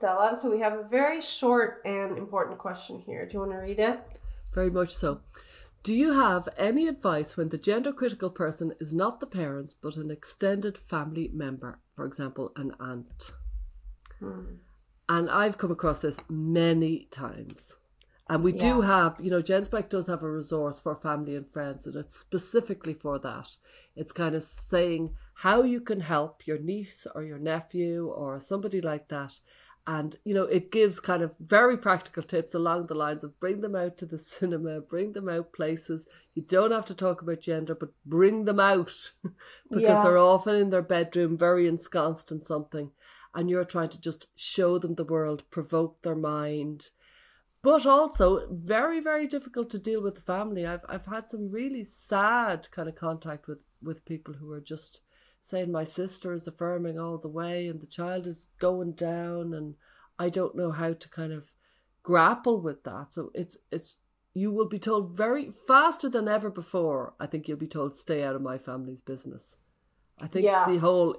Stella. So we have a very short and important question here. Do you want to read it? Very much so. Do you have any advice when the gender critical person is not the parents but an extended family member, for example, an aunt? Hmm. And I've come across this many times. And we do have, you know, Genspect does have a resource for family and friends, and it's specifically for that. It's kind of saying how you can help your niece or your nephew or somebody like that. And, you know, it gives kind of very practical tips along the lines of bring them out to the cinema, bring them out places. You don't have to talk about gender, but bring them out because Yeah. they're often in their bedroom, very ensconced in something. And you're trying to just show them the world, provoke their mind but also very very difficult to deal with the family i've i've had some really sad kind of contact with with people who are just saying my sister is affirming all the way and the child is going down and i don't know how to kind of grapple with that so it's it's you will be told very faster than ever before i think you'll be told stay out of my family's business i think Yeah. the whole